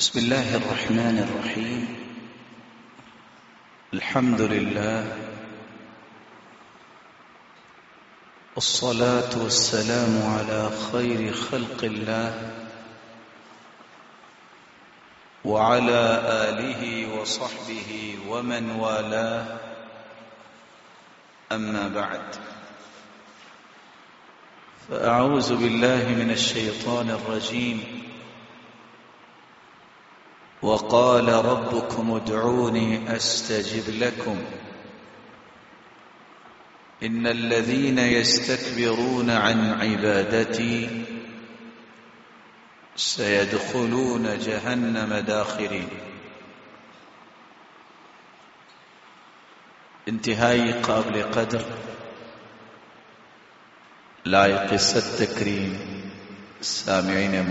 بسم الله الرحمن الرحيم. الحمد لله. الصلاة والسلام على خير خلق الله. وعلى آله وصحبه ومن والاه. أما بعد. فأعوذ بالله من الشيطان الرجيم. وقال ربكم ادعوني أستجب لكم. إن الذين يستكبرون عن عبادتي سيدخلون جهنم داخرين. انتهائی قابل قدر لائق ست تکریم سامعین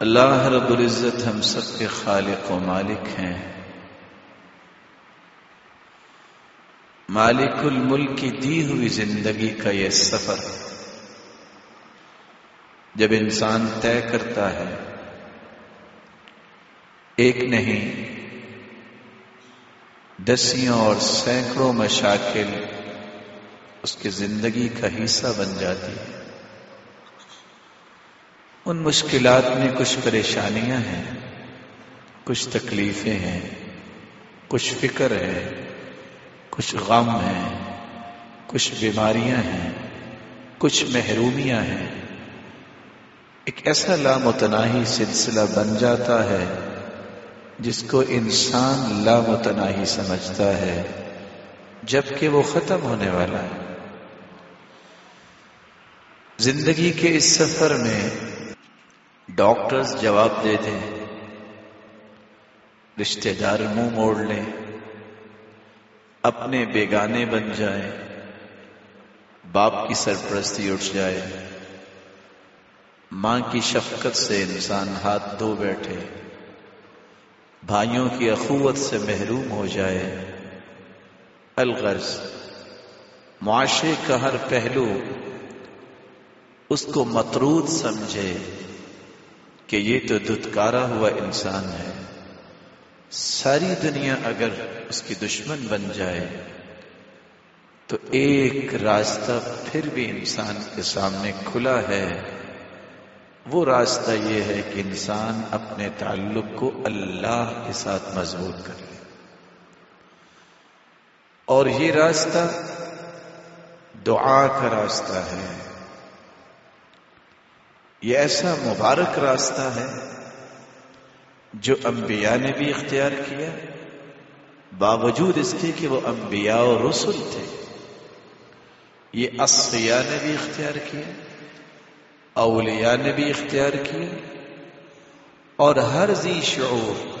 اللہ رب العزت ہم سب کے خالق و مالک ہیں۔ مالک الملک کی دی ہوئی زندگی کا یہ سفر۔ جب انسان طے کرتا ہے، ایک نہیں، دسیوں اور سینکڑوں مشاکل اس کی زندگی کا حصہ بن جاتی ہے۔ ان مشکلات میں کچھ پریشانیاں ہیں، کچھ تکلیفیں ہیں، کچھ فکر ہے، کچھ غم ہیں کچھ بیماریاں ہیں، کچھ محرومیاں ہیں۔ ایک ایسا لامتناہی سلسلہ بن جاتا ہے جس کو انسان لامتناہی سمجھتا ہے، جبکہ وہ ختم ہونے والا ہے۔ زندگی کے اس سفر میں ڈاکٹرز جواب دے دیں رشتے دار منہ موڑ لیں۔ اپنے بیگانے بن جائیں۔ باپ کی سرپرستی اٹھ جائے۔ ماں کی شفقت سے انسان ہاتھ دھو بیٹھے۔ بھائیوں کی اخوت سے محروم ہو جائے۔ الغرض معاشرے کا ہر پہلو اس کو مترود سمجھے۔ کہ یہ تو دتکارا ہوا انسان ہے۔ ساری دنیا اگر اس کی دشمن بن جائے، تو ایک راستہ پھر بھی انسان کے سامنے کھلا ہے۔ وہ راستہ یہ ہے کہ انسان اپنے تعلق کو اللہ کے ساتھ مضبوط کر لے۔ اور یہ راستہ دعا کا راستہ ہے۔ یہ ایسا مبارک راستہ ہے جو انبیاء نے بھی اختیار کیا، باوجود اس کے کہ وہ انبیاء و رسول تھے۔ یہ اصفیاء نے بھی اختیار کیا، اولیاء نے بھی اختیار کیا، اور ہر ذی شعور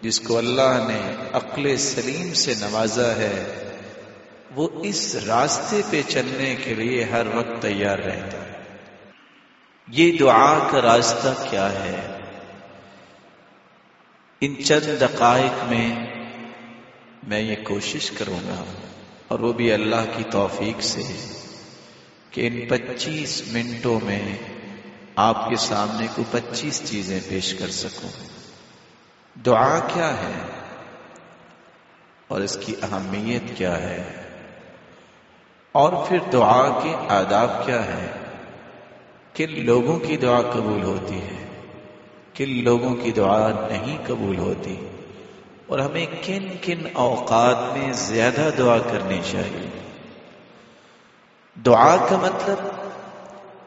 جس کو اللہ نے عقل سلیم سے نوازا ہے، وہ اس راستے پہ چلنے کے لیے ہر وقت تیار رہتا ہے۔ یہ دعا کا راستہ کیا ہے؟ ان چند دقائق میں میں یہ کوشش کروں گا اور وہ بھی اللہ کی توفیق سے کہ ان پچیس منٹوں میں آپ کے سامنے کو پچیس چیزیں پیش کر سکوں۔ دعا کیا ہے؟ اور اس کی اہمیت کیا ہے؟ اور پھر دعا کے آداب کیا ہے؟ کن لوگوں کی دعا قبول ہوتی ہے؟ کن لوگوں کی دعا نہیں قبول ہوتی؟ اور ہمیں کن کن اوقات میں زیادہ دعا کرنی چاہیے؟ دعا کا مطلب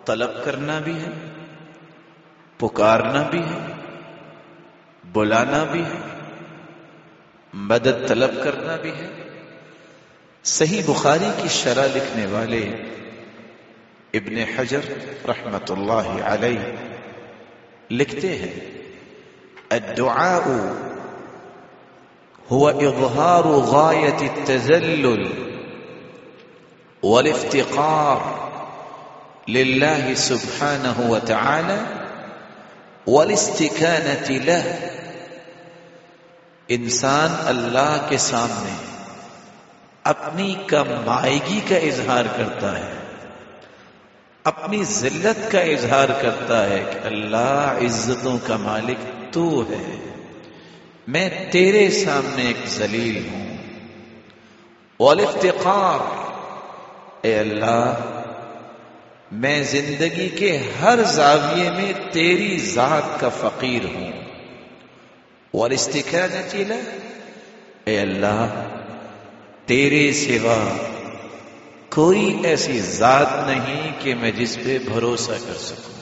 طلب کرنا بھی ہے، پکارنا بھی ہے، بلانا بھی ہے، مدد طلب کرنا بھی ہے۔ صحیح بخاری کی شرح لکھنے والے ابن حجر رحمت اللہ علیہ لکھتے ہیں الدعاء هو اظهار غاية التذلل والافتقار لله سبحانه وتعالى والاستكانة له. انسان اللہ کے سامنے اپنی کم مائگی کا اظہار کرتا ہے۔ اپنی ذلت کا اظہار کرتا ہے کہ اللہ عزتوں کا مالک تو ہے۔ میں تیرے سامنے ایک ذلیل ہوں۔ والافتقار۔ اے اللہ، میں زندگی کے ہر زاویے میں تیری ذات کا فقیر ہوں۔ اور استقرا اے اللہ، تیرے سوا کوئی ایسی ذات نہیں کہ میں جس پہ بھروسہ کر سکوں۔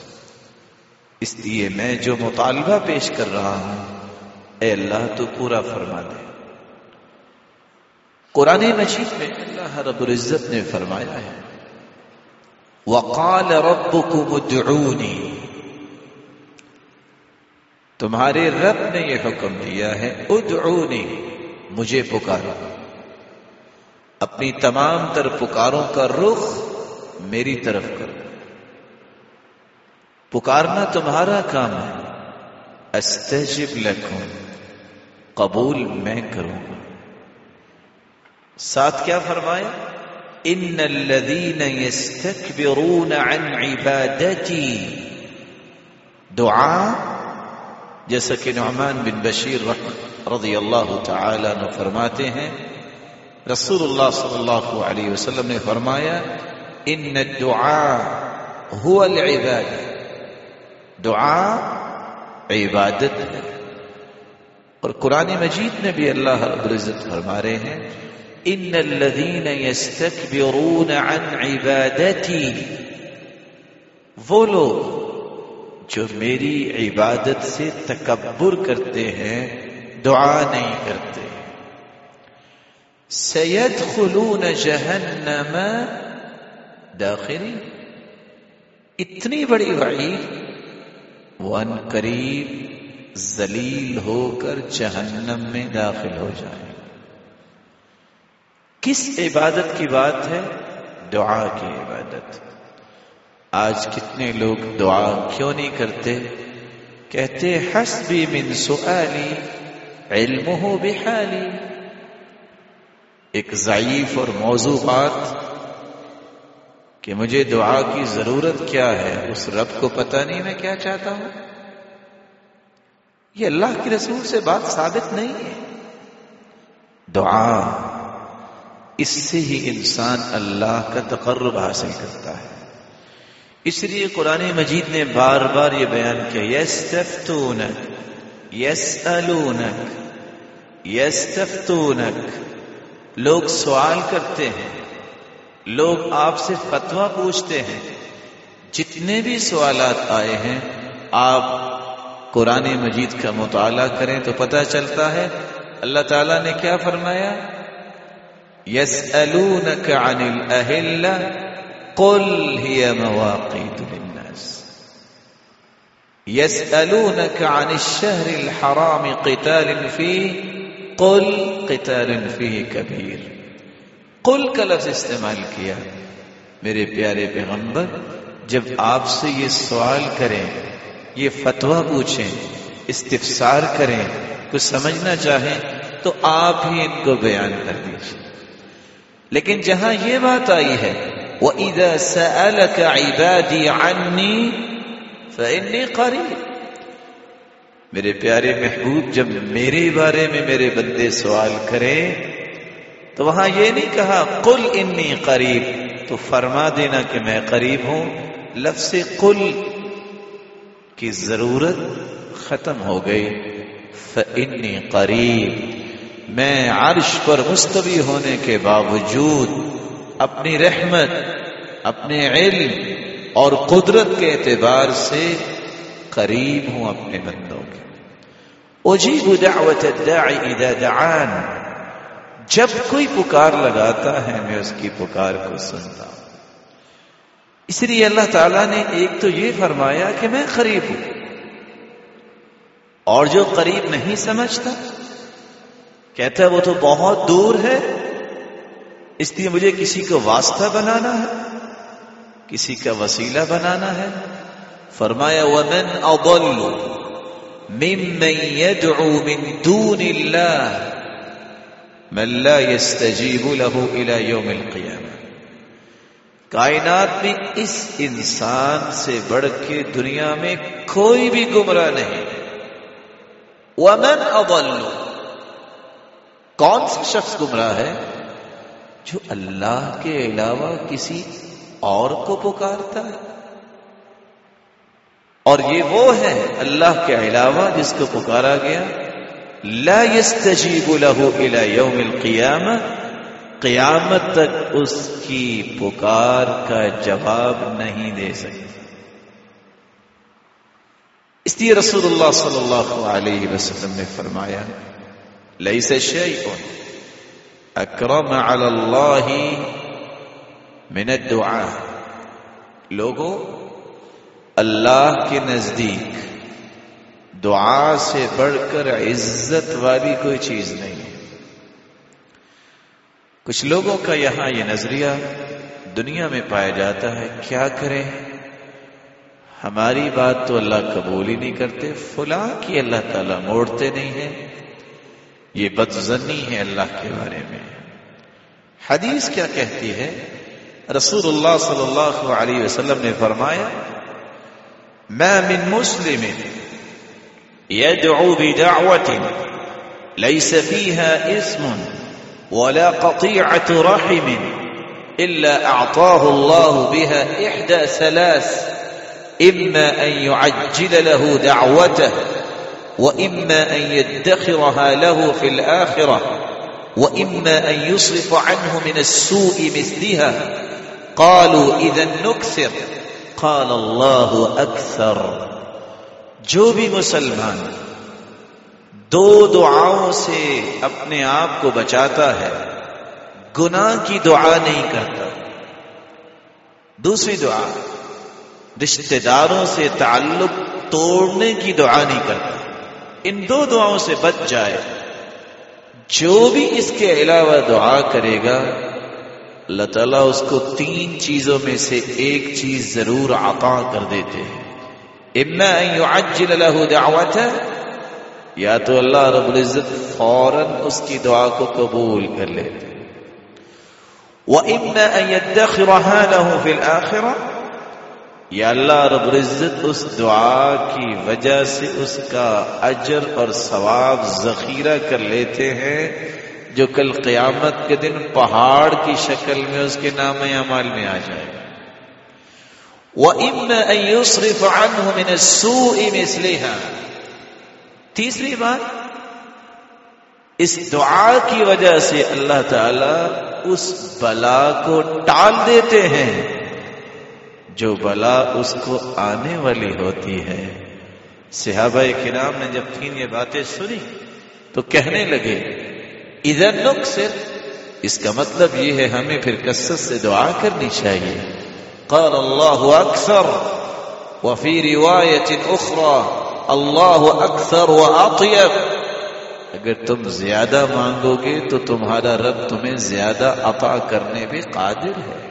اس لیے میں جو مطالبہ پیش کر رہا ہوں، اے اللہ تو پورا فرما دے۔ قرآن مجید میں اللہ رب العزت نے فرمایا ہے، وقال ربكم ادعوني۔ تمہارے رب نے یہ حکم دیا ہے ادعونی مجھے پکارو۔ اپنی تمام تر پکاروں کا رخ میری طرف کرو۔ پکارنا تمہارا کام ہے۔ استجب لکھوں قبول میں کروں۔ گا ساتھ کیا فرمایا؟ ان الذين يستكبرون عن عبادتي دعا، جیسا کہ نعمان بن بشیر رضی اللہ تعالی نے فرماتے ہیں۔ رسول اللہ صلی اللہ علیہ وسلم نے فرمایا ان الدعاء هو العبادة دعا عبادت ہے اور قرآن مجید میں بھی اللہ رب العزت فرما رہے ہیں ان الذين يستكبرون عن عبادتي وہ لوگ جو میری عبادت سے تکبر کرتے ہیں دعا نہیں کرتے سید خلون جہنم داخلی اتنی بڑی وعید وہ ان قریب ذلیل ہو کر جہنم میں داخل ہو جائیں کس عبادت کی بات ہے؟ دعا کی عبادت۔ آج کتنے لوگ دعا کیوں نہیں کرتے؟ کہتے، حسبی من سؤالی علم ہو بحالی۔ ایک ضعیف اور موضوع بات کہ مجھے دعا کی ضرورت کیا ہے، اس رب کو پتہ نہیں میں کیا چاہتا ہوں۔ یہ اللہ کی رسول سے بات ثابت نہیں ہے۔ دعا اس سے ہی انسان اللہ کا تقرب حاصل کرتا ہے۔ اس لیے قرآن مجید نے بار بار یہ بیان کیا یس تفتونک یس الونک یس لوگ سوال کرتے ہیں، لوگ آپ سے فتوا پوچھتے ہیں، جتنے بھی سوالات آئے ہیں، آپ قرآن مجید کا مطالعہ کریں تو پتہ چلتا ہے، اللہ تعالیٰ نے کیا فرمایا؟ يسألونك عن الأهلة قل للناس۔ يسألونك عن الشهر الحرام قتال فيه قل قتال فيه كبير۔ قل کا لفظ استعمال کیا۔ میرے پیارے پیغمبر، جب آپ سے یہ سوال کریں، یہ فتویٰ پوچھیں، استفسار کریں، کچھ سمجھنا چاہیں، تو آپ ہی ان کو بیان کر دیجیے لیکن جہاں یہ بات آئی ہے، وَإِذَا سَأَلَكَ عِبَادِي عَنِّي فَإِنِّي قَرِيب۔ میرے پیارے محبوب، جب میرے بارے میں میرے بندے سوال کریں، تو وہاں یہ نہیں کہا، قل انی قریب، تو فرما دینا کہ میں قریب ہوں۔ لفظ قل کی ضرورت ختم ہو گئی۔ فَإِنِّي قَرِيب میں عرش پر مستوی ہونے کے باوجود اپنی رحمت، اپنے علم اور قدرت کے اعتبار سے قریب ہوں اپنے بندوں۔ اجیب دعوت الداعی اذا دعان۔ جب کوئی پکار لگاتا ہے، میں اس کی پکار کو سنتا ہوں۔ اس لیے اللہ تعالیٰ نے ایک تو یہ فرمایا کہ میں قریب ہوں۔ اور جو قریب نہیں سمجھتا، کہتا ہے وہ تو بہت دور ہے، اس لیے مجھے کسی کو واسطہ بنانا ہے، کسی کا وسیلہ بنانا ہے۔ فرمایا، ومن اضل ممن يدعو من دون الله من لا يستجيب له الى يوم القيامه کائنات میں اس انسان سے بڑھ کے دنیا میں کوئی بھی گمراہ نہیں ومن اضل کون سا شخص گمراہ ہے جو اللہ کے علاوہ کسی اور کو پکارتا ہے؟ اور یہ وہ ہے اللہ کے علاوہ جس کو پکارا گیا لا يستجیب له الى يوم القیامہ قیامت تک اس کی پکار کا جواب نہیں دے سکتے اس لیے رسول اللہ صلی اللہ علیہ وسلم نے فرمایا ليس شيء اکرم علی اللہ کے نزدیک دعا سے بڑھ کر عزت والی کوئی چیز نہیں ہے۔ کچھ لوگوں کا یہاں یہ نظریہ دنیا میں پایا جاتا ہے، کیا کریں؟ ہماری بات تو اللہ قبول ہی نہیں کرتے، فلاں کی اللہ تعالیٰ موڑتے نہیں ہیں۔ یہ بدزنی ہے اللہ کے بارے میں۔ حدیث کیا کہتی ہے؟ رسول اللہ صلی اللہ علیہ وسلم نے فرمایا ما من مسلم يدعو بدعوة ليس فيها اسم ولا قطيعة رحم إلا أعطاه الله بها إحدى ثلاث إما أن يعجل له دعوته وإما أن يدخرها له في الآخرة وإما أن يصرف عنه من السوء مثلها. قالوا إذا نكثر. قال الله أكثر جو بھی مسلمان دو دعاؤں سے اپنے آپ کو بچاتا ہے، گناہ کی دعا نہیں کرتا۔ دوسری دعا، رشتہ داروں سے تعلق توڑنے کی دعا نہیں کرتا۔ ان دو دعاؤں سے بچ جائے، جو بھی اس کے علاوہ دعا کرے گا اللہ تعالیٰ اس کو تین چیزوں میں سے ایک چیز ضرور عطا کر دیتے ہیں۔ اما ان يعجل له دعوته، یا تو اللہ رب العزت فوراً اس کی دعا کو قبول کر لیتے وَإِمَّا أَن يَدَّخِرَهَا لَهُ فِي الْآخِرَةِ، یا اللہ رب العزت اس دعا کی وجہ سے اس کا اجر اور ثواب ذخیرہ کر لیتے ہیں۔ جو کل قیامت کے دن پہاڑ کی شکل میں اس کے نام اعمال میں آ جائے گا۔ تیسری بات، اس دعا کی وجہ سے اللہ تعالی اس بلا کو ٹال دیتے ہیں۔ جو بلا اس کو آنے والی ہوتی ہے۔ صحابہ کرام نے جب تین یہ باتیں سنی تو کہنے لگے ادھر نق صرف اس کا مطلب یہ ہے ہمیں پھر کثرت سے دعا کرنی چاہیے۔ قال اللہ اکثر، وفی روایت اخرى، اللہ اکثر و اگر تم زیادہ مانگو گے تو تمہارا رب تمہیں زیادہ عطا کرنے بھی قادر ہے۔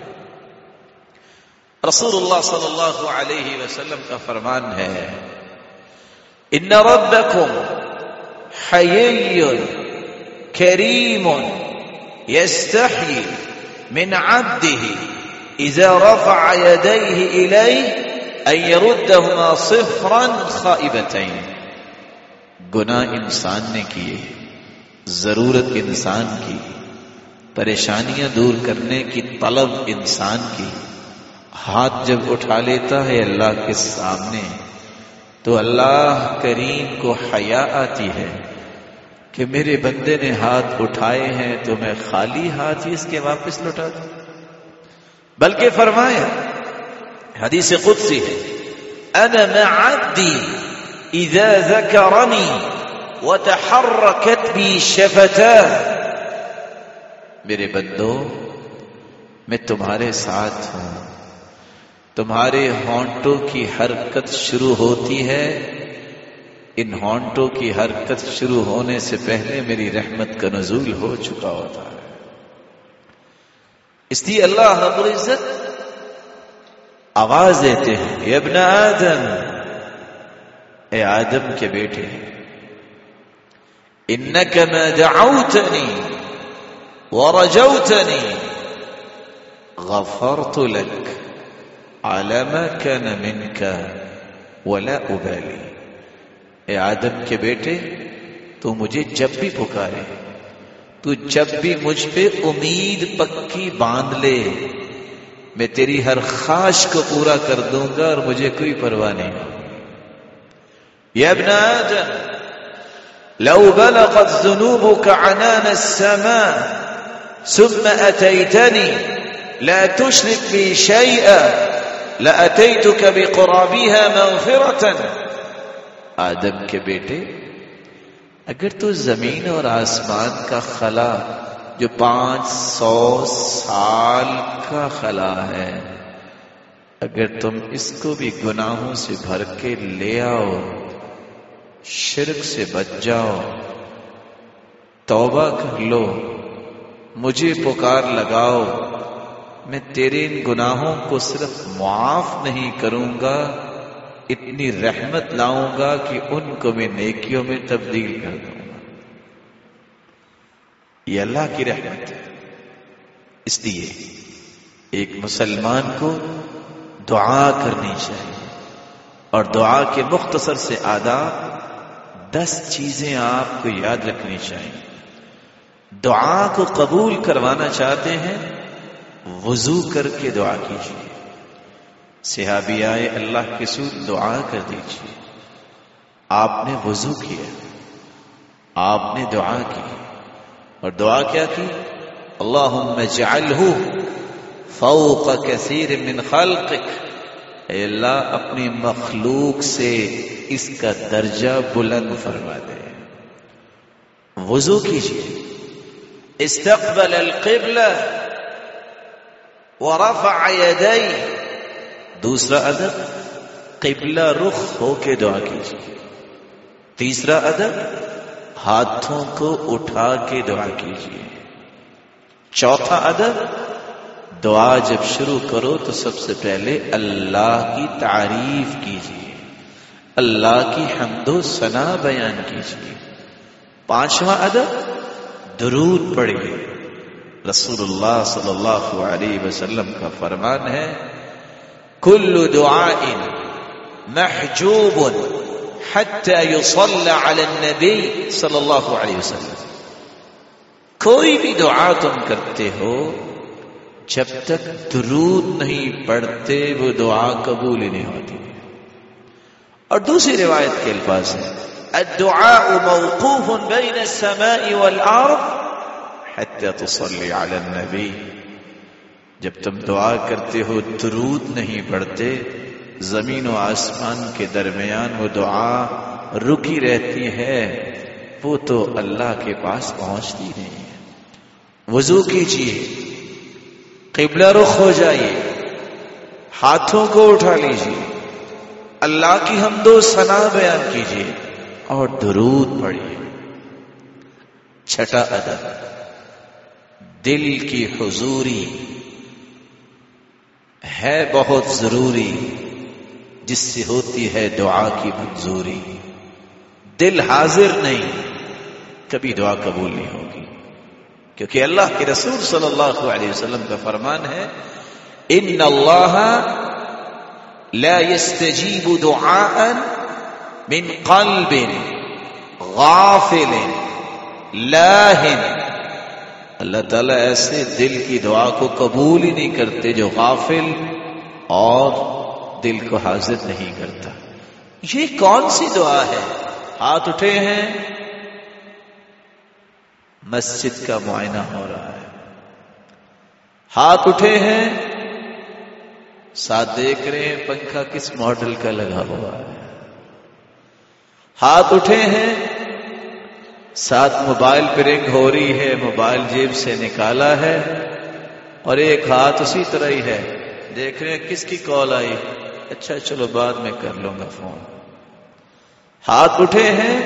رسول اللہ صلی اللہ علیہ وسلم کا فرمان ہے، ان ربکم حیی کریم یستحی من عبده اذا رفع يديه اليه ان يردهما صفرا خائبتين. گناہ انسان نے کیے، ضرورت انسان کی، پریشانیاں دور کرنے کی طلب انسان کی۔ ہاتھ جب اٹھا لیتا ہے اللہ کے سامنے، تو اللہ کریم کو حیا آتی ہے۔ کہ میرے بندے نے ہاتھ اٹھائے ہیں تو میں خالی ہاتھ ہی اس کے واپس لوٹا دوں۔ بلکہ فرمایا، حدیث قدسی ہے، انا مع عبدی اذا ذکرنی وتحرکت بی شفتا میرے بندو، میں تمہارے ساتھ ہوں۔ تمہارے ہونٹوں کی حرکت شروع ہوتی ہے ان ہونٹوں کی حرکت شروع ہونے سے پہلے میری رحمت کا نزول ہو چکا ہوتا ہے۔ اس لیے اللہ رب العزت آواز دیتے ہیں، اے ابن آدم، اے آدم کے بیٹے انک ما دعوتنی ورجوتنی غفرت لك على ما كان منك ولا ابالي اے آدم کے بیٹے، تو مجھے جب بھی پکارے، تو جب بھی مجھ پہ امید پکی باندھ لے، میں تیری ہر خواہش کو پورا کر دوں گا اور مجھے کوئی پرواہ نہیں۔ یا ابن آدم، لو بلغت ذنوبك عنان السماء ثم أتيتني لا تشرك بي شيئا لأتيتك بقرابها مغفرة۔ آدم کے بیٹے، اگر تو زمین اور آسمان کا خلا، جو پانچ سو سال کا خلا ہے، اگر تم اس کو بھی گناہوں سے بھر کے لے آؤ، شرک سے بچ جاؤ، توبہ کر لو، مجھے پکار لگاؤ، میں تیرے ان گناہوں کو صرف معاف نہیں کروں گا اتنی رحمت لاؤں گا کہ ان کو میں نیکیوں میں تبدیل کر دوں گا۔ یہ اللہ کی رحمت ہے۔ اس لیے ایک مسلمان کو دعا کرنی چاہیے۔ اور دعا کے مختصر سے آداب دس چیزیں آپ کو یاد رکھنی چاہیے۔ دعا کو قبول کروانا چاہتے ہیں، وضو کر کے دعا کیجیے۔ صحابی آئے، اللہ کے سور دعا کر دیجیے آپ نے وضو کیا، آپ نے دعا کی۔ اور دعا کیا کی؟ اللہ اجعلہ فوق کثیر من خلقک۔ اے اللہ، اپنی مخلوق سے اس کا درجہ بلند فرما دے۔ وضو کیجیے استقبل القبلہ ورفع يديه دوسرا ادب، قبلہ رخ ہو کے دعا کیجیے۔ تیسرا ادب، ہاتھوں کو اٹھا کے دعا کیجیے۔ چوتھا ادب، دعا جب شروع کرو تو سب سے پہلے اللہ کی تعریف کیجیے۔ اللہ کی حمد و ثنا بیان کیجیے۔ پانچواں ادب، درود پڑھیے۔ رسول اللہ صلی اللہ علیہ وسلم کا فرمان ہے كل دعاء محجوب حتى يصلى على النبي صلى الله عليه وسلم. کوئی بھی دعا تم کرتے ہو، جب تک درود نہیں پڑھتے، وہ دعا قبول نہیں ہوتی۔ اور دوسری روایت کے الفاظ ہے الدعاء موقوف بين السماء والارض حتى تصلي على النبي۔ جب تم دعا کرتے ہو درود نہیں پڑھتے، زمین و آسمان کے درمیان وہ دعا رکی رہتی ہے، وہ تو اللہ کے پاس پہنچتی نہیں ہے۔ وضو کیجیے قبلہ رخ ہو جائیے ہاتھوں کو اٹھا لیجیے اللہ کی ہم دو سنا بیان کیجیے اور درود پڑھیے چھٹا ادب، دل کی حضوری ہے بہت ضروری، جس سے ہوتی ہے دعا کی منظوری۔ دل حاضر نہیں، کبھی دعا قبول نہیں ہوگی۔ کیونکہ اللہ کے رسول صلی اللہ علیہ وسلم کا فرمان ہے، ان اللہ لا يستجيب دعاء من قلب غافل لاهن اللہ تعالیٰ ایسے دل کی دعا کو قبول ہی نہیں کرتے جو غافل اور دل کو حاضر نہیں کرتا۔ یہ کون سی دعا ہے؟ ہاتھ اٹھے ہیں۔ مسجد کا معائنہ ہو رہا ہے۔ ہاتھ اٹھے ہیں۔ ساتھ دیکھ رہے ہیں پنکھا کس ماڈل کا لگا ہوا ہے۔ ہاتھ اٹھے ہیں۔ ساتھ موبائل پہ رنگ ہو رہی ہے، موبائل جیب سے نکالا ہے اور ایک ہاتھ اسی طرح ہی ہے۔ دیکھ رہے ہیں کس کی کال آئی؟ اچھا چلو بعد میں کر لوں گا فون۔ ہاتھ اٹھے ہیں۔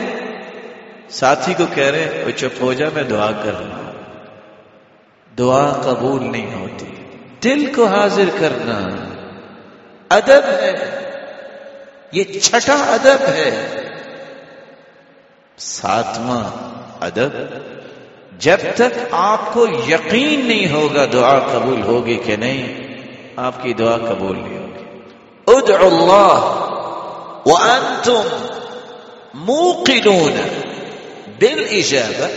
ساتھی کو کہہ رہے وہ چپ ہو جا، میں دعا کر رہا ہوں۔ دعا قبول نہیں ہوتی۔ دل کو حاضر کرنا۔ ادب ہے۔ یہ چھٹا ادب ہے۔ ساتواں ادب، جب تک آپ کو یقین نہیں ہوگا دعا قبول ہوگی کہ نہیں، آپ کی دعا قبول نہیں ہوگی۔ ادعوا اللہ وانتم موقنون بالاجابہ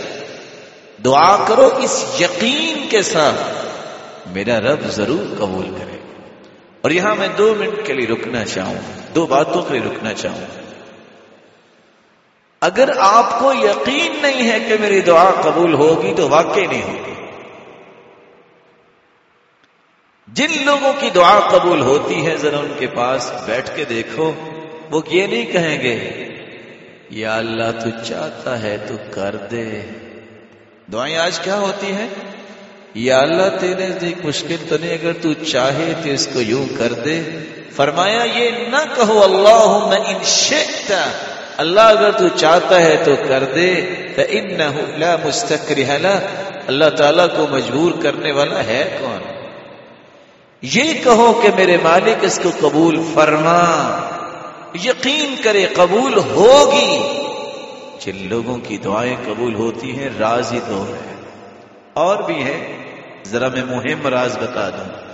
دعا کرو اس یقین کے ساتھ۔ میرا رب ضرور قبول کرے۔ اور یہاں میں دو منٹ کے لیے رکنا چاہوں۔ دو باتوں کے لیے رکنا چاہوں۔ اگر آپ کو یقین نہیں ہے کہ میری دعا قبول ہوگی تو واقعی نہیں ہوگی۔ جن لوگوں کی دعا قبول ہوتی ہے، ذرا ان کے پاس بیٹھ کے دیکھو۔ وہ یہ نہیں کہیں گے، یا اللہ تو چاہتا ہے تو کر دے۔ دعائیں آج کیا ہوتی ہیں؟ یا اللہ تیرے دیکھ مشکل تو نہیں، اگر تو چاہے تو اس کو یوں کر دے۔ فرمایا، یہ نہ کہو اللہ میں ان شکتا اللہ اگر تو چاہتا ہے تو کر دے لا مستقر اللہ تعالیٰ کو مجبور کرنے والا ہے کون؟ یہ کہو کہ میرے مالک اس کو قبول فرما۔ یقین کرے قبول ہوگی۔ جن لوگوں کی دعائیں قبول ہوتی ہیں راز ہی دو ہے اور بھی ہے ذرا میں مہم راز بتا دوں۔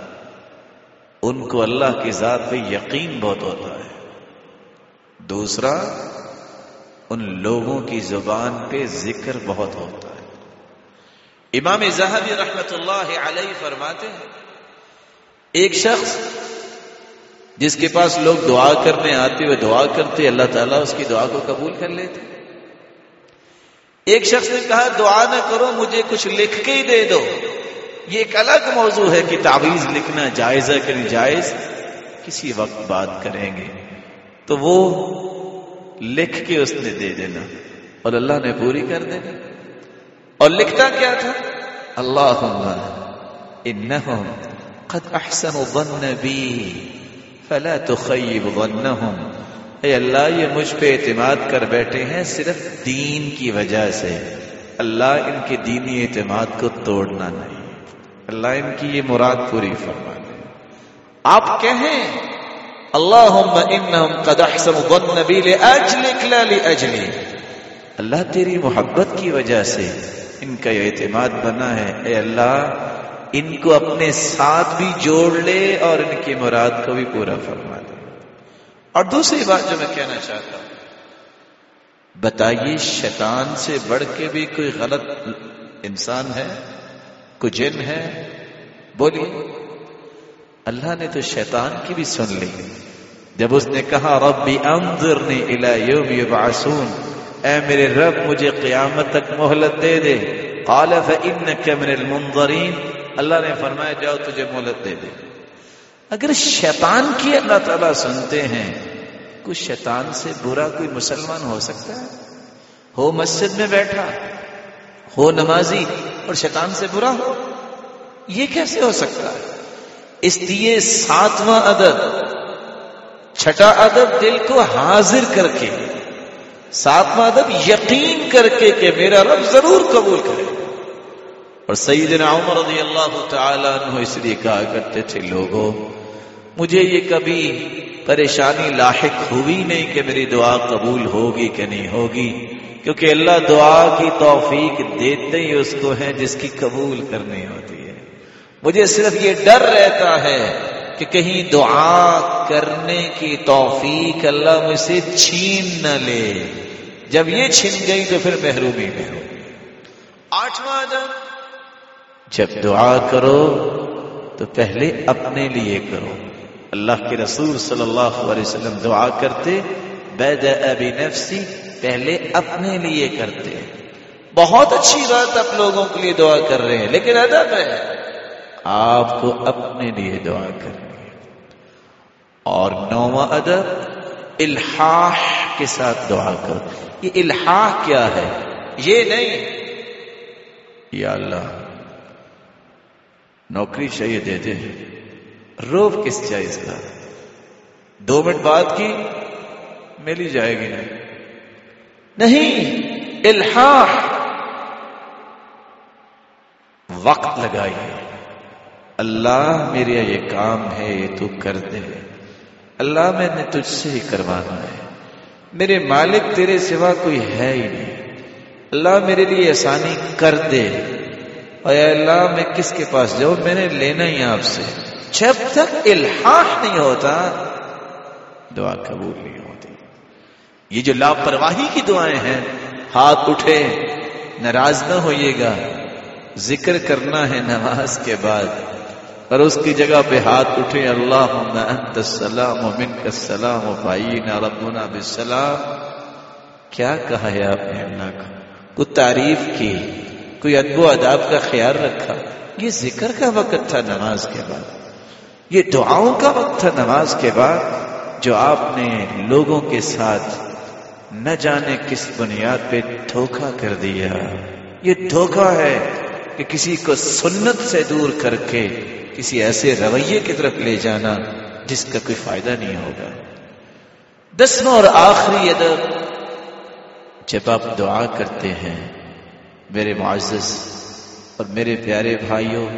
ان کو اللہ کی ذات پہ یقین بہت ہوتا ہے۔ دوسرا ان لوگوں کی زبان پہ ذکر بہت ہوتا ہے۔ امام زہبی رحمت اللہ علیہ فرماتے ہیں، ایک شخص جس کے پاس لوگ دعا کرنے آتے ہوئے دعا کرتے، اللہ تعالیٰ اس کی دعا کو قبول کر لیتے۔ ایک شخص نے کہا، دعا نہ کرو، مجھے کچھ لکھ کے ہی دے دو۔ یہ ایک الگ موضوع ہے کہ تعویذ لکھنا جائز ہے کہ جائز کسی وقت بات کریں گے۔ تو وہ لکھ کے اس نے دے دینا اور اللہ نے پوری کر دینا۔ اور لکھتا کیا تھا؟ اللہ انہم قد احسن ظن بی فلا تخیب ظنہم۔ اے اللہ، یہ مجھ پہ اعتماد کر بیٹھے ہیں صرف دین کی وجہ سے۔ اللہ ان کے دینی اعتماد کو توڑنا نہیں۔ اللہ ان کی یہ مراد پوری فرما دے آپ کہیں اللهم انهم قد احسنوا ظن بي لاجلك لا لاجلي اللہ تیری محبت کی وجہ سے ان کا یہ اعتماد بنا ہے۔ اے اللہ، ان کو اپنے ساتھ بھی جوڑ لے اور ان کی مراد کو بھی پورا فرما دے۔ اور دوسری بات جو میں کہنا چاہتا ہوں، بتائیے شیطان سے بڑھ کے بھی کوئی غلط انسان ہے؟ کوئی جن ہے؟ بولیے۔ اللہ نے تو شیطان کی بھی سن لی۔ جب اس نے کہا، ربی انظرنی الى یوم یبعثون، اے میرے رب، مجھے قیامت تک مہلت دے دے۔ قال فانک من المنظرین اللہ نے فرمایا، جاؤ تجھے مہلت دے دے۔ اگر شیطان کی اللہ تعالیٰ سنتے ہیں، کچھ شیطان سے برا کوئی مسلمان ہو سکتا ہے؟ ہو مسجد میں بیٹھا، ہو نمازی اور شیطان سے برا ہو، یہ کیسے ہو سکتا ہے؟ اس لیے ساتواں ادب، چھٹا ادب دل کو حاضر کر کے، ساتواں ادب یقین کر کے کہ میرا رب ضرور قبول کرے۔ اور سیدنا عمر رضی اللہ تعالیٰ عنہ اس لیے کہا کرتے تھے لوگوں مجھے یہ کبھی پریشانی لاحق ہوئی نہیں کہ میری دعا قبول ہوگی کہ نہیں ہوگی، کیونکہ اللہ دعا کی توفیق دیتے ہی اس کو ہے جس کی قبول کرنی ہوتی۔ ہے مجھے صرف یہ ڈر رہتا ہے کہ کہیں دعا کرنے کی توفیق اللہ مجھ سے چھین نہ لے۔ جب یہ چھن گئی تو پھر محرومی میں ہو آٹھواں جب دعا کرو تو پہلے اپنے لیے کرو۔ اللہ کے رسول صلی اللہ علیہ وسلم دعا کرتے بید ابی نفسی پہلے اپنے لیے کرتے۔ بہت اچھی بات آپ لوگوں کے لیے دعا کر رہے ہیں لیکن ادب ہے۔ آپ کو اپنے لیے دعا کرنی اور نواں ادب، الحاح کے ساتھ دعا کرو۔ یہ الحاح کیا ہے؟ یہ نہیں۔ یا اللہ، نوکری چاہیے دے دے۔ روب کس چاہیے اس کا؟ دو منٹ بعد کی ملی جائے گی۔ نہیں نہیں، الحاح۔ وقت لگائیے۔ اللہ میرے یہ کام ہے، یہ تو کر دے۔ اللہ میں نے تجھ سے ہی کروانا ہے۔ میرے مالک تیرے سوا کوئی ہے ہی نہیں۔ اللہ میرے لیے آسانی کر دے۔ اور اے اللہ، میں کس کے پاس جاؤں؟ میں نے لینا ہی آپ سے۔ جب تک الحاح نہیں ہوتا، دعا قبول نہیں ہوتی۔ یہ جو لاپرواہی کی دعائیں ہیں، ہاتھ اٹھے، ناراض نہ ہوئیے گا۔ ذکر کرنا ہے نماز کے بعد۔ اور اس کی جگہ پہ ہاتھ اٹھے اللہ انت السلام و من کا السلام و بھائی ربنا بالسلام۔ کیا کہا ہے آپ نے اللہ کا؟ کوئی تعریف کی، کوئی ادب و اداب کا خیال رکھا؟ یہ ذکر کا وقت تھا نماز کے بعد۔ یہ دعاؤں کا وقت تھا نماز کے بعد جو آپ نے لوگوں کے ساتھ نہ جانے کس بنیاد پہ دھوکا کر دیا۔ یہ دھوکا ہے کہ کسی کو سنت سے دور کر کے کسی ایسے رویے کی طرف لے جانا جس کا کوئی فائدہ نہیں ہوگا۔ دسواں اور آخری ادب، جب آپ دعا کرتے ہیں، میرے معزز اور میرے پیارے بھائیوں،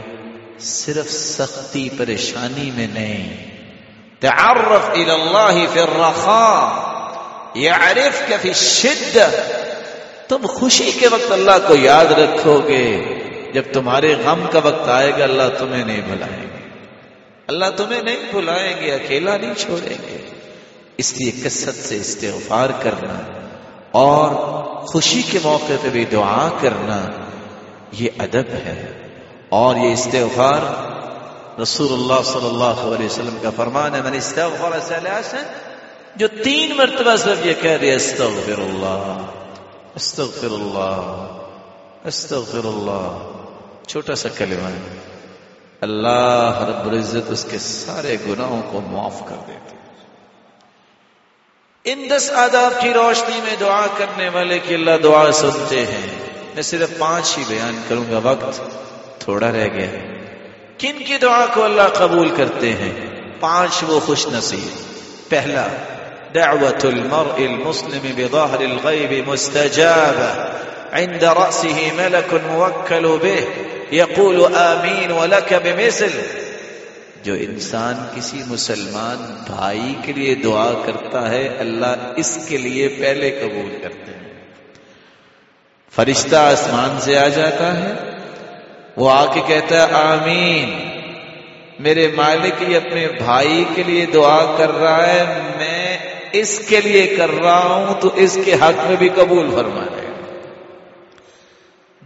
صرف سختی، پریشانی میں نہیں۔ تعرف الى اللہ فی الرخاء يعرفك فی الشدہ۔ تم خوشی کے وقت اللہ کو یاد رکھو گے۔ جب تمہارے غم کا وقت آئے گا، اللہ تمہیں نہیں بلائیں گے۔ اللہ تمہیں نہیں بلائیں گے، اکیلا نہیں چھوڑیں گے۔ اس لیے کثرت سے استغفار کرنا اور خوشی کے موقع پہ بھی دعا کرنا، یہ ادب ہے۔ اور یہ استغفار رسول اللہ صلی اللہ علیہ وسلم کا فرمان ہے میں نے استغفار جو تین مرتبہ صرف یہ کہہ دیا، استغفر اللہ استغفر اللہ استغفر اللہ چھوٹا سا کلمہ ہے۔ اللہ رب العزت اس کے سارے گناہوں کو معاف کر دیتے ان دس آداب کی روشنی میں دعا کرنے والے کی اللہ دعا سنتے ہیں۔ میں صرف پانچ ہی بیان کروں گا، وقت تھوڑا رہ گیا کن کی دعا کو اللہ قبول کرتے ہیں؟ پانچ وہ خوش نصیب۔ پہلا، دعوت المرء المسلم بظاہر الغیب مستجاب عند رأسه ملك موکل به۔ یقول آمین ولک بمثل جو انسان کسی مسلمان بھائی کے لیے دعا کرتا ہے، اللہ اس کے لیے پہلے قبول کرتے ہیں۔ فرشتہ آسمان سے آ جاتا ہے، وہ آ کے کہتا ہے، آمین، میرے مالک یہ اپنے بھائی کے لیے دعا کر رہا ہے، میں اس کے لیے کر رہا ہوں، تو اس کے حق میں بھی قبول فرما رہے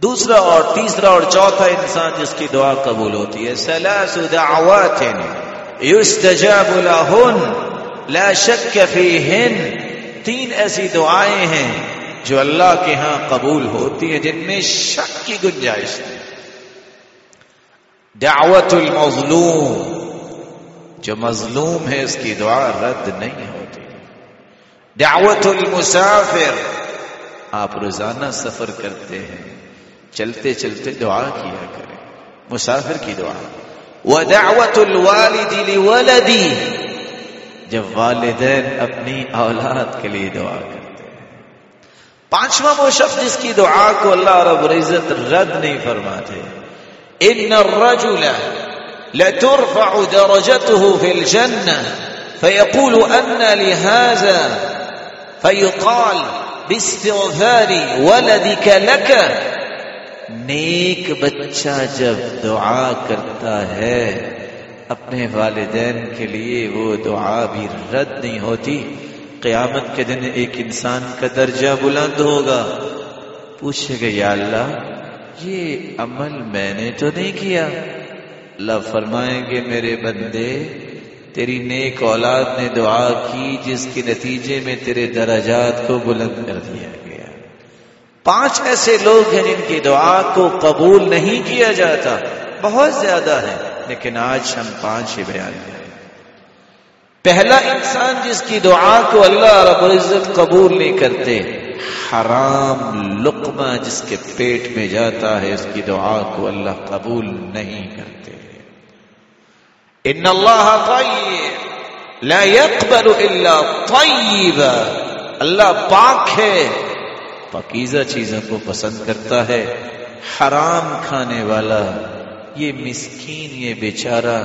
دوسرا اور تیسرا اور چوتھا انسان جس کی دعا قبول ہوتی ہے سلاس دعوات یستجاب لہن، لا شک فیہن۔ تین ایسی دعائیں ہیں جو اللہ کے ہاں قبول ہوتی ہیں، جن میں شک کی گنجائش ہے دعوت المظلوم، جو مظلوم ہے، اس کی دعا رد نہیں ہوتی۔ دعوت المسافر، آپ روزانہ سفر کرتے ہیں۔ چلتے چلتے دعا کیا کریں مسافر کی دعا۔ ودعوت الوالد لولدی جب والدین اپنی اولاد کے لیے دعا کرتے ہیں۔ پانچواں وہ شخص جس کی دعا کو اللہ رب العزت رد نہیں فرماتے۔ ان الرجل لترفع درجته في الجنة فيقول أن لهذا فيقال باستغفار ولدك لك نیک بچہ جب دعا کرتا ہے، اپنے والدین کے لیے وہ دعا بھی رد نہیں ہوتی۔ قیامت کے دن ایک انسان کا درجہ بلند ہوگا۔ پوچھے گا یا اللہ، یہ عمل میں نے تو نہیں کیا۔ اللہ فرمائیں گے، میرے بندے، تیری نیک اولاد نے دعا کی جس کے نتیجے میں تیرے درجات کو بلند کر دیا۔ گیا پانچ ایسے لوگ ہیں جن کی دعا کو قبول نہیں کیا جاتا۔ بہت زیادہ ہے لیکن آج ہم پانچ ہی بیان کریں۔ پہلا انسان جس کی دعا کو اللہ رب العزت قبول نہیں کرتے، حرام لقمہ جس کے پیٹ میں جاتا ہے، اس کی دعا کو اللہ قبول نہیں کرتے۔ ان اللہ طیب، لا يقبل الا طیبا اللہ پاک ہے۔ پاکیزہ چیزوں کو پسند کرتا ہے۔ حرام کھانے والا، یہ مسکین، یہ بیچارہ،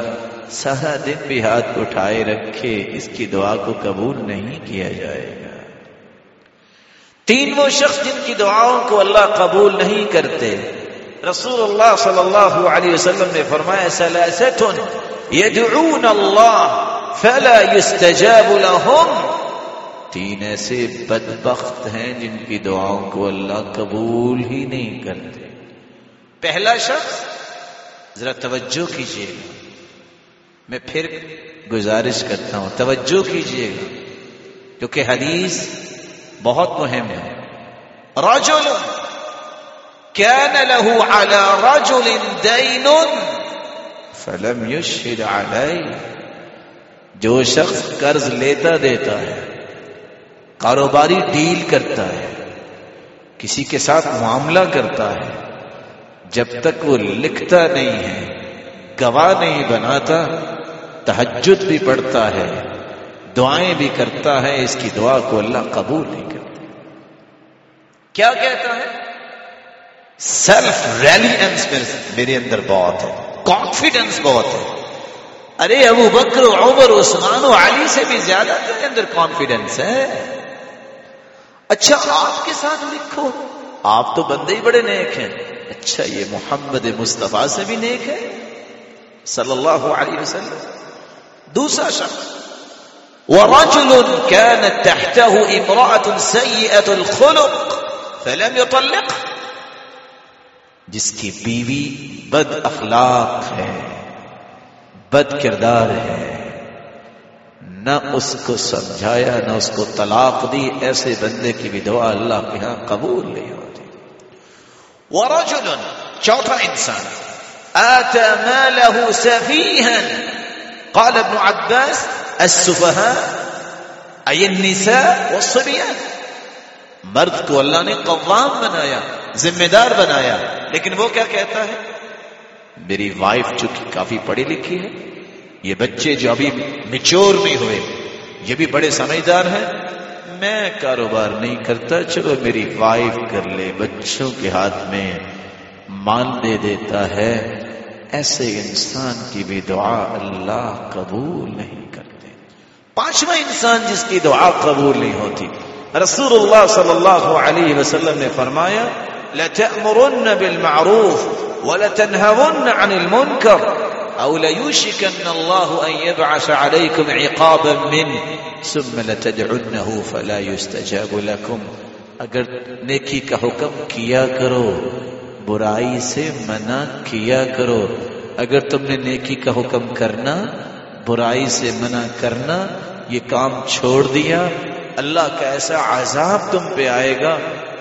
سارا دن بھی ہاتھ اٹھائے رکھے، اس کی دعا کو قبول نہیں کیا جائے گا۔ تین وہ شخص جن کی دعاؤں کو اللہ قبول نہیں کرتے۔ رسول اللہ صلی اللہ علیہ وسلم نے فرمایا سلاست يدعون اللہ فلا يستجاب لهم تین ایسے بدبخت ہیں جن کی دعاؤں کو اللہ قبول ہی نہیں کرتے۔ پہلا شخص، ذرا توجہ کیجیے۔ گا میں پھر گزارش کرتا ہوں، توجہ کیجیے گا۔ کیونکہ حدیث بہت مہم ہے۔ رجل كان له على رجل دين فلم يشهد عليه جو شخص قرض لیتا دیتا ہے۔ کاروباری ڈیل کرتا ہے، کسی کے ساتھ معاملہ کرتا ہے، جب تک وہ لکھتا نہیں ہے، گواہ نہیں بناتا تحجد بھی پڑتا ہے، دعائیں بھی کرتا ہے، اس کی دعا کو اللہ قبول نہیں کرتا۔ کیا کہتا ہے؟ سیلف ریلیئنس میرے اندر بہت ہے کانفیڈنس بہت ہے۔ ارے ابو بکر عمر عثمان و علی سے بھی زیادہ تیرے اندر کانفیڈنس ہے۔ اچھا آپ کے ساتھ لکھو آپ تو بندے ہی بڑے نیک ہیں۔ اچھا یہ محمد مصطفیٰ سے بھی نیک ہے۔ صلی اللہ علیہ وسلم۔ دوسرا شخص ورجل كانت تحته امرأة سيئة الخلق فلم يطلق۔ جس کی بیوی بد اخلاق ہے بد کردار ہے۔ نہ اس کو سمجھایا، نہ اس کو طلاق دی، ایسے بندے کی بھی دعا اللہ کے ہاں قبول نہیں ہوتی۔ ورجل، چوتھا انسان۔ آتا ماله سفيها۔ قال ابن عباس، السفهاء اي النساء والصبيان۔ مرد کو اللہ نے قوام بنایا، ذمہ دار بنایا، لیکن وہ کیا کہتا ہے؟ میری وائف چونکہ کافی پڑھی لکھی ہے یہ بچے جو ابھی میچور نہیں ہوئے، یہ بھی بڑے سمجھدار ہیں۔ میں کاروبار نہیں کرتا، چلو میری وائف کر لے، بچوں کے ہاتھ میں مان دے دیتا ہے۔ ایسے انسان کی بھی دعا اللہ قبول نہیں کرتے۔ پانچواں انسان جس کی دعا قبول نہیں ہوتی رسول اللہ صلی اللہ علیہ وسلم نے فرمایا، لتأمرن بالمعروف ولتنهون عن المنكر او ليوشكن الله ان يبعث عليكم عقابا منه ثم لتدعنه فلا يستجاب لكم. اگر نیکی کا حکم کیا کرو، برائی سے منع کیا کرو. اگر تم نے نیکی کا حکم کرنا، برائی سے منع کرنا، یہ کام چھوڑ دیا، اللہ کا ایسا عذاب تم پہ آئے گا،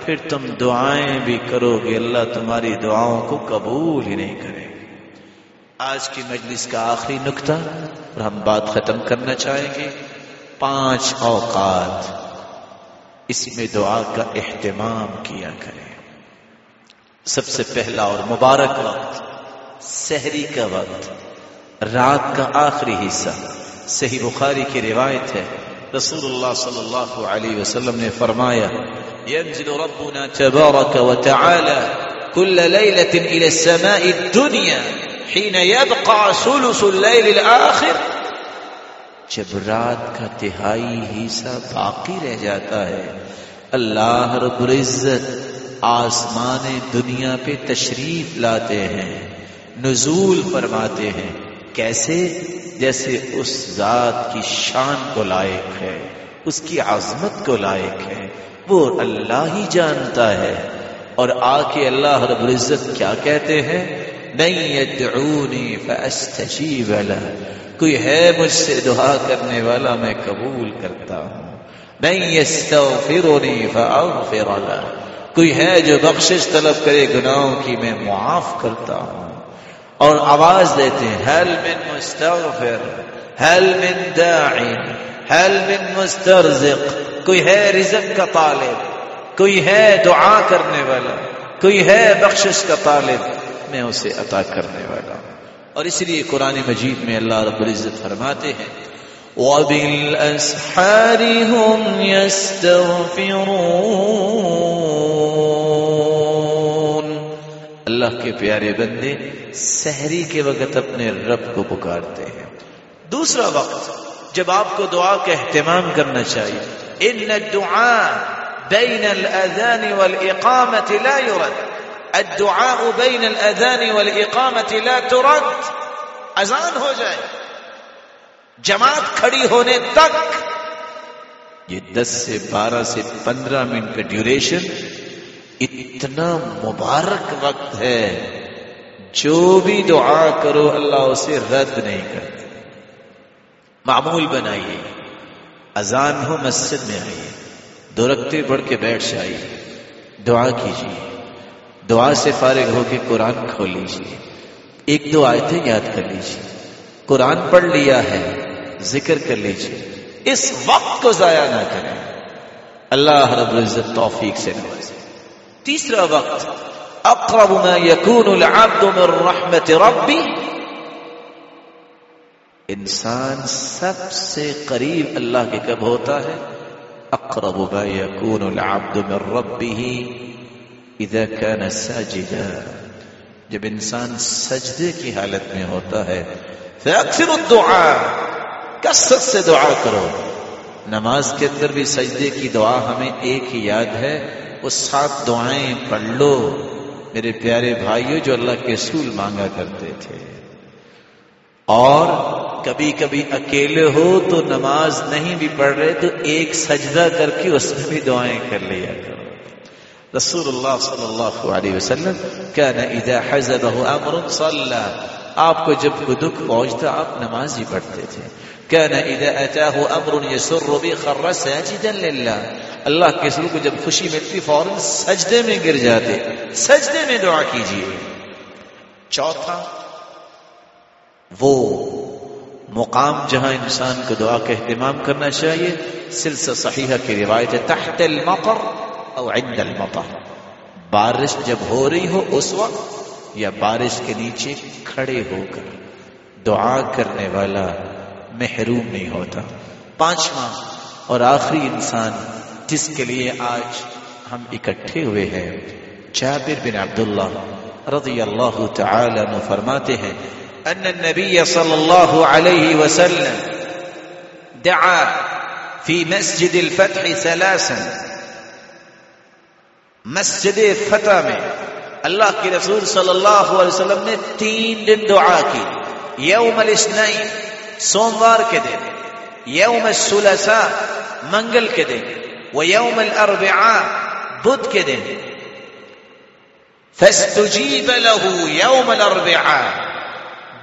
پھر تم دعائیں بھی کرو گے، اللہ تمہاری دعاؤں کو قبول ہی نہیں کرے آج کی مجلس کا آخری نقطہ اور ہم بات ختم کرنا چاہیں گے پانچ اوقات اس میں دعا کا اہتمام کیا کریں۔ سب سے پہلا اور مبارک وقت، سحری کا وقت، رات کا آخری حصہ۔ صحیح بخاری کی روایت ہے، رسول اللہ صلی اللہ علیہ وسلم نے فرمایا ينزل ربنا تبارك وتعالى كل ليلة إلى السماء الدنيا حين يبقى ثلث الليل الآخر. جب رات کا تہائی حصہ باقی رہ جاتا ہے، اللہ رب العزت آسمان دنیا پہ تشریف لاتے ہیں، نزول فرماتے ہیں۔ کیسے؟ جیسے اس ذات کی شان کو لائق ہے، اس کی عظمت کو لائق ہے، وہ اللہ ہی جانتا ہے۔ اور آ کے اللہ رب العزت کیا کہتے ہیں؟ نہیں یدعونی فاستجیب له. کوئی ہے مجھ سے دعا کرنے والا میں قبول کرتا ہوں. نہیں یستغفرنی فاغفر له. کوئی ہے جو بخشش طلب کرے گناہوں کی میں معاف کرتا ہوں. اور آواز دیتے ہیں حل من مستغفر؟ حل من داعی حل من مسترزق؟ کوئی ہے رزق کا طالب؟ کوئی ہے دعا کرنے والا؟ کوئی ہے بخشش کا طالب؟ میں اسے عطا کرنے والا۔ اور اس لیے قرآن مجید میں اللہ رب العزت فرماتے ہیں، وَبِالْأَسْحَارِ هُمْ يَسْتَغْفِرُونَ۔ اللہ کے پیارے بندے سحری کے وقت اپنے رب کو پکارتے ہیں۔ دوسرا وقت، جب آپ کو دعا کا اہتمام کرنا چاہیے۔ ان الدعاء بين الأذان والإقامة لا يرد۔ الدعاء بين الأذان والإقامة لا ترد. اذان ہو جائے. جماعت کھڑی ہونے تک. یہ دس سے بارہ سے پندرہ منٹ کا ڈیوریشن اتنا مبارک وقت ہے. جو بھی دعا کرو اللہ اسے رد نہیں کرتے معمول بنائیے. اذان ہو مسجد میں آئیے. دو رکھتے بڑھ کے بیٹھ جائیے. دعا کیجیے. دعا سے فارغ ہو کے قرآن کھول لیجیے ایک دو آیتیں یاد کر لیجیے قرآن پڑھ لیا ہے، ذکر کر لیجیے اس وقت کو ضائع نہ کریں۔ اللہ رب العزت توفیق سے نوازے۔ تیسرا وقت، اقرب ما يكون العبد من رحمت ربی۔ انسان سب سے قریب اللہ کے کب ہوتا ہے؟ اقرب ما يكون العبد من ربه اذا كان ساجدا۔ جب انسان سجدے کی حالت میں ہوتا ہے فاکثر الدعاء، کثرت سے دعا کرو۔ نماز کے اندر بھی سجدے کی دعا ہمیں ایک ہی یاد ہے، وہ سات دعائیں پڑھ لو۔ میرے پیارے بھائیوں جو اللہ کے رسول مانگا کرتے تھے۔ اور کبھی کبھی اکیلے ہو تو نماز نہیں بھی پڑھ رہے، تو ایک سجدہ کر کے اس میں بھی دعائیں کر لیا کرو۔ رسول اللہ صلی اللہ علیہ وسلم كان اذا حزبه امر صلى آپ کو جب کوئی دکھ پہنچتا آپ نماز ہی پڑھتے تھے۔ كان اذا اتاه امر يسر به خر ساجدا لله اللہ کے رسول کو جب خوشی ملتی، فوراً سجدے میں گر جاتے۔ سجدے میں دعا کیجیے چوتھا، وہ مقام جہاں انسان کو دعا کا اہتمام کرنا چاہیے، سلسلہ صحیحہ کی روایت ہے، تحت المطر۔ او عند المطر۔ بارش جب ہو رہی ہو اس وقت، یا بارش کے نیچے کھڑے ہو کر دعا کرنے والا محروم نہیں ہوتا۔ پانچواں، اور آخری انسان جس کے لیے آج ہم اکٹھے ہوئے ہیں، جابر بن عبداللہ رضی اللہ تعالی عنہ فرماتے ہیں، ان النبي صلى الله عليه وسلم دعا في مسجد الفتح ثلاثا مسجد فتح میں اللہ کے رسول صلی اللہ علیہ وسلم نے تین دن دعا کی۔ یوم الاثنین، سوموار کے دن۔ یوم الثلاثاء، منگل کے دن۔ ويوم الاربعاء، بدھ کے دن۔ فاستجیب له یوم الاربعاء۔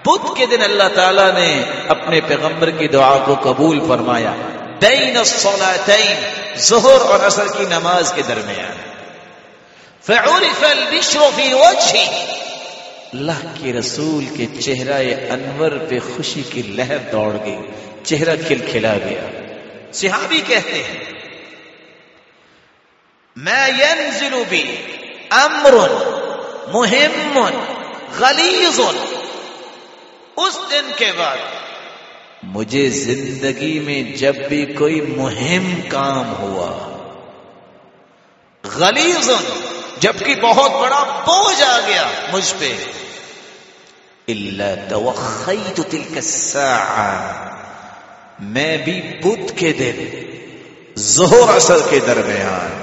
بدھ کے دن اللہ تعالی نے اپنے پیغمبر کی دعا کو قبول فرمایا۔ بین الصلاتین، ظہر اور عصر کی نماز کے درمیان۔ فعرف البشر فی وجہی اللہ کے رسول کے چہرہ انور پہ خوشی کی لہر دوڑ گئی چہرہ کھل کھلا گیا۔ صحابی کہتے ہیں ما ينزل بي امر مهم غلیظ. اس دن کے بعد مجھے زندگی میں جب بھی کوئی مہم کام ہوا غلیظ جبکہ بہت بڑا بوجھ آ گیا مجھ پہ۔ اللہ توخیت تلک الساعة۔ میں بھی بدھ کے دن ظہر اثر کے درمیان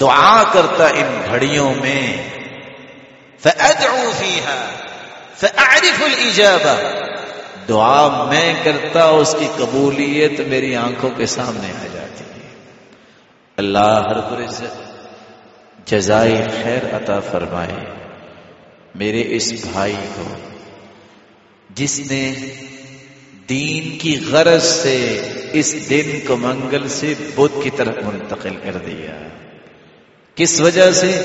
دعا کرتا ان گھڑیوں میں۔ فأدعو فيها، فأعرف الإجابة دعا میں کرتا اس کی قبولیت میری آنکھوں کے سامنے آ جاتی ہے۔ اللہ ہر العزت جزائے خیر عطا فرمائے۔ میرے اس بھائی کو، جس نے دین کی غرض سے اس دن کو منگل سے بدھ کی طرف منتقل کر دیا۔ کس وجہ سے؟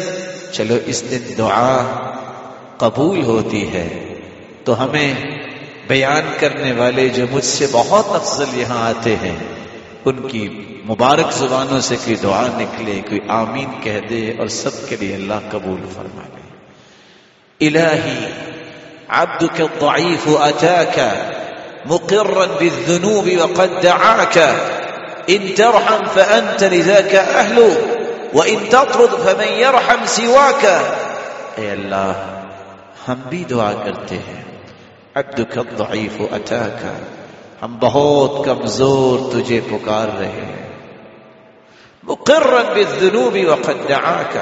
چلو اس دن دعا قبول ہوتی ہے تو ہمیں بیان کرنے والے جو مجھ سے بہت افضل یہاں آتے ہیں ان کی مبارک زبانوں سے کوئی دعا نکلے کوئی آمین کہہ دے اور سب کے لیے اللہ قبول فرما لے الہی عبدك الضعيف اتاك مقرا بالذنوب وقد دعاك ان ترحم فانت لذاك أهل وان تطرد فمن يرحم سواك اے الله هم بھی دعا کرتے ہیں عبدك الضعيف اتاك ہم بہت کمزور تجھے پکار رہے ہیں۔ مقرن بالذنوب وقد دعاك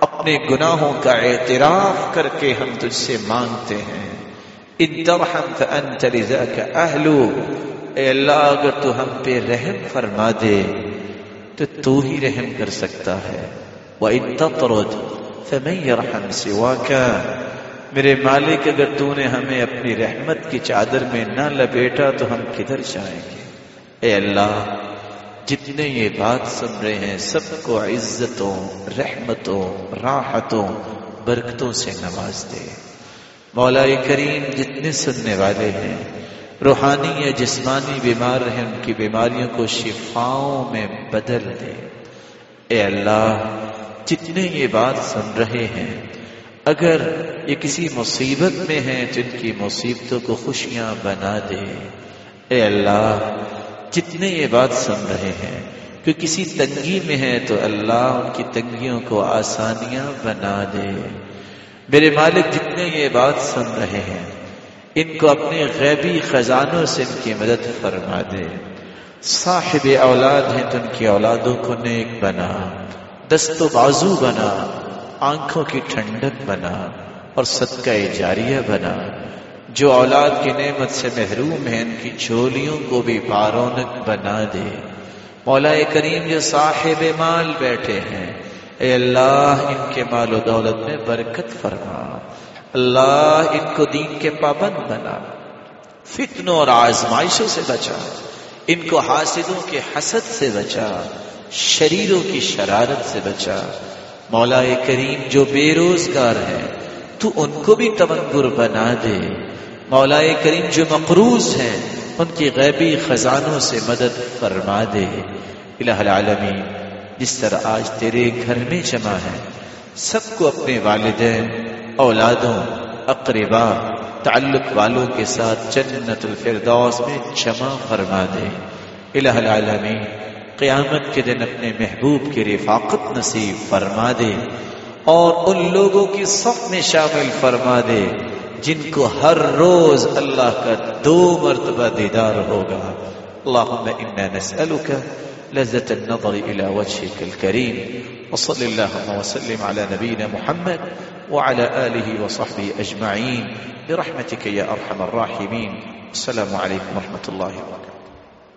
اپنے گناہوں کا اعتراف کر کے ہم تجھ سے مانگتے ہیں۔ ان ترحم فانت لذاك اہلو اے اللہ، اگر تو ہم پہ رحم فرما دے، تو تو ہی رحم کر سکتا ہے۔ وَإِن تَطْرُدْ، فَمَنْ يَرْحَمْ سِوَاكَ میرے مالک، اگر تو نے ہمیں اپنی رحمت کی چادر میں نہ لپیٹا تو ہم کدھر جائیں گے؟ اے اللہ، جتنے یہ بات سن رہے ہیں، سب کو عزتوں، رحمتوں، راحتوں، برکتوں سے نواز دے۔ مولا کریم جتنے سننے والے ہیں، روحانی یا جسمانی بیمار ہیں، ان کی بیماریوں کو شفاؤں میں بدل دے۔ اے اللہ، جتنے یہ بات سن رہے ہیں اگر یہ کسی مصیبت میں ہیں تو ان کی مصیبتوں کو خوشیاں بنا دے۔ اے اللہ، جتنے یہ بات سن رہے ہیں کہ کسی تنگی میں ہے تو اللہ ان کی تنگیوں کو آسانیاں بنا دے۔ میرے مالک، جتنے یہ بات سن رہے ہیں، ان کو اپنے غیبی خزانوں سے ان کی مدد فرما دے۔ صاحب اولاد ہیں تو ان کی اولادوں کو نیک بنا، دست و بازو بنا۔ آنکھوں کی ٹھنڈک بنا اور صدقہ جاریہ بنا۔ جو اولاد کی نعمت سے محروم ہیں، ان کی چولیوں کو بھی بارونک بنا دے۔ مولا کریم جو صاحب مال بیٹھے ہیں، اے اللہ، ان کے مال و دولت میں برکت فرما۔ اللہ، ان کو دین کے پابند بنا۔ فتنوں اور آزمائشوں سے بچا۔ ان کو حاسدوں کے حسد سے بچا۔ شریروں کی شرارت سے بچا۔ مولا کریم جو بے روزگار ہیں تو ان کو بھی تمنگر بنا دے۔ مولا کریم جو مقروض ہیں، ان کی غیبی خزانوں سے مدد فرما دے۔ الہ العالمین، جس طرح آج تیرے گھر میں جمع ہے، سب کو اپنے والدین، اولادوں اقربا تعلق والوں کے ساتھ جنت الفردوس میں جمع فرما دے۔ الہ العالمین قیامت کے دن اپنے محبوب کی رفاقت نصیب فرما دے اور ان لوگوں کی صف میں شامل فرما دے جن کو ہر روز اللہ کا دو مرتبہ دیدار ہوگا۔ اللهم أنا نسألك لذة النظر إلى وجهك الكريم وصل اللهم وسلم على نبينا محمد وعلى آله وصحبه أجمعين برحمتك يا أرحم الراحمين السلام عليكم ورحمة الله وبركاته